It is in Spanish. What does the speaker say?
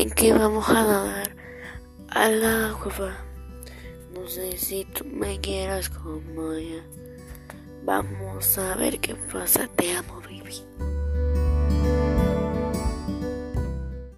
en que vamos a nadar al agua. No sé si tú me quieras como ya. Vamos a ver qué pasa. Te amo.